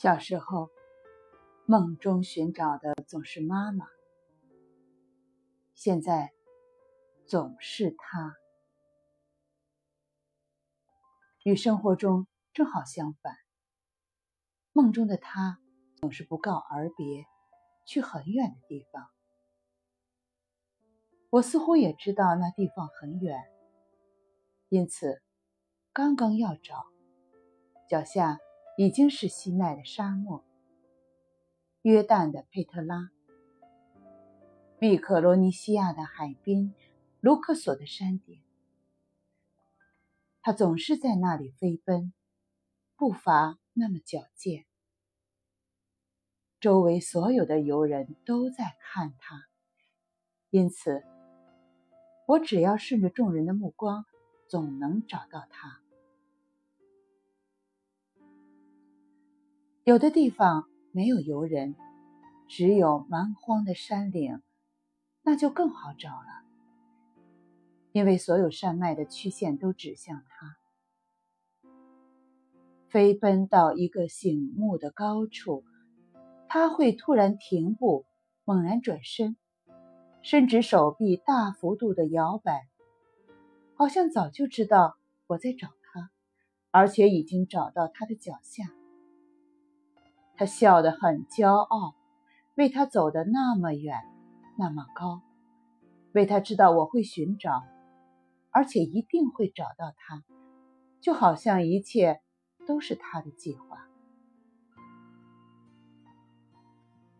小时候，梦中寻找的总是妈妈，现在总是他。与生活中正好相反，梦中的他总是不告而别，去很远的地方。我似乎也知道那地方很远，因此刚刚要找，脚下。已经是西奈的沙漠，约旦的佩特拉，密克罗尼西亚的海滨，卢克索的山顶。他总是在那里飞奔，步伐那么矫健。周围所有的游人都在看他，因此，我只要顺着众人的目光，总能找到他。有的地方没有游人，只有蛮荒的山岭，那就更好找了，因为所有山脉的曲线都指向它。飞奔到一个醒目的高处，他会突然停步，猛然转身，伸直手臂，大幅度的摇摆，好像早就知道我在找他，而且已经找到他的脚下。他笑得很骄傲，为他走得那么远，那么高，为他知道我会寻找，而且一定会找到他，就好像一切都是他的计划。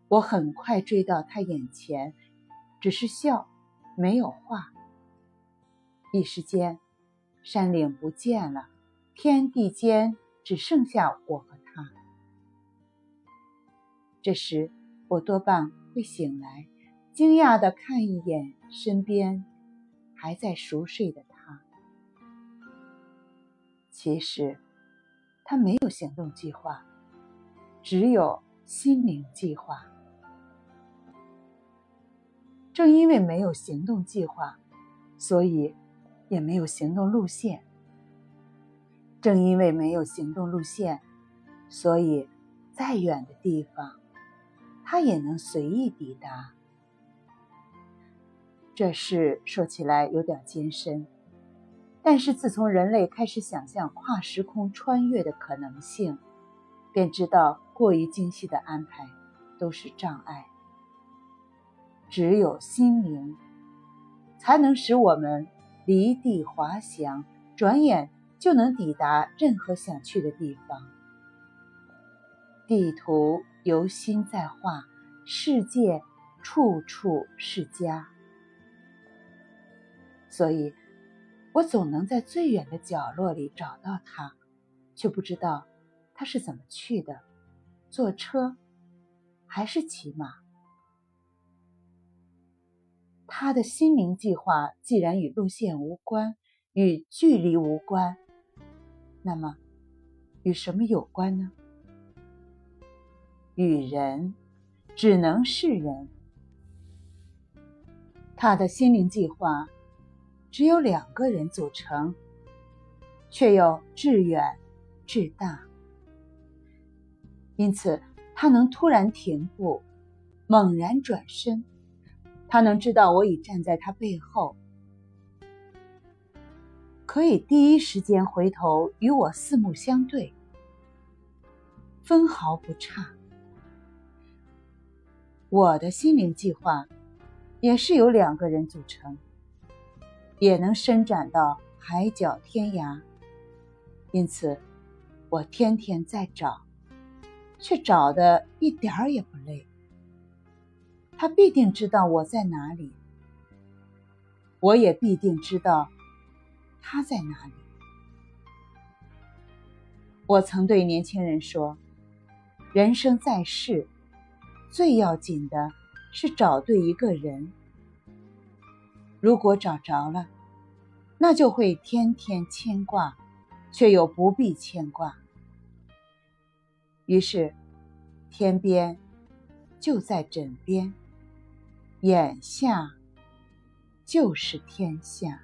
我很快追到他眼前，只是笑，没有话。一时间，山岭不见了，天地间只剩下我。这时，我多半会醒来，惊讶地看一眼身边还在熟睡的他。其实，他没有行动计划，只有心灵计划。正因为没有行动计划，所以也没有行动路线。正因为没有行动路线，所以再远的地方。他也能随意抵达。这事说起来有点艰深，但是自从人类开始想象跨时空穿越的可能性，便知道过于精细的安排都是障碍。只有心灵，才能使我们离地滑翔，转眼就能抵达任何想去的地方。地图。由心在画，世界处处是家，所以我总能在最远的角落里找到他，却不知道他是怎么去的，坐车还是骑马。他的心灵计划既然与路线无关，与距离无关，那么与什么有关呢？与人，只能是人。他的心灵计划只有两个人组成，却又至远至大，因此他能突然停步，猛然转身。他能知道我已站在他背后，可以第一时间回头与我四目相对，分毫不差。我的心灵计划也是由两个人组成，也能伸展到海角天涯。因此，我天天在找，却找的一点儿也不累。他必定知道我在哪里，我也必定知道他在哪里。我曾对年轻人说：“人生在世。”最要紧的是找对一个人。如果找着了，那就会天天牵挂，却又不必牵挂。于是，天边就在枕边，眼下就是天下。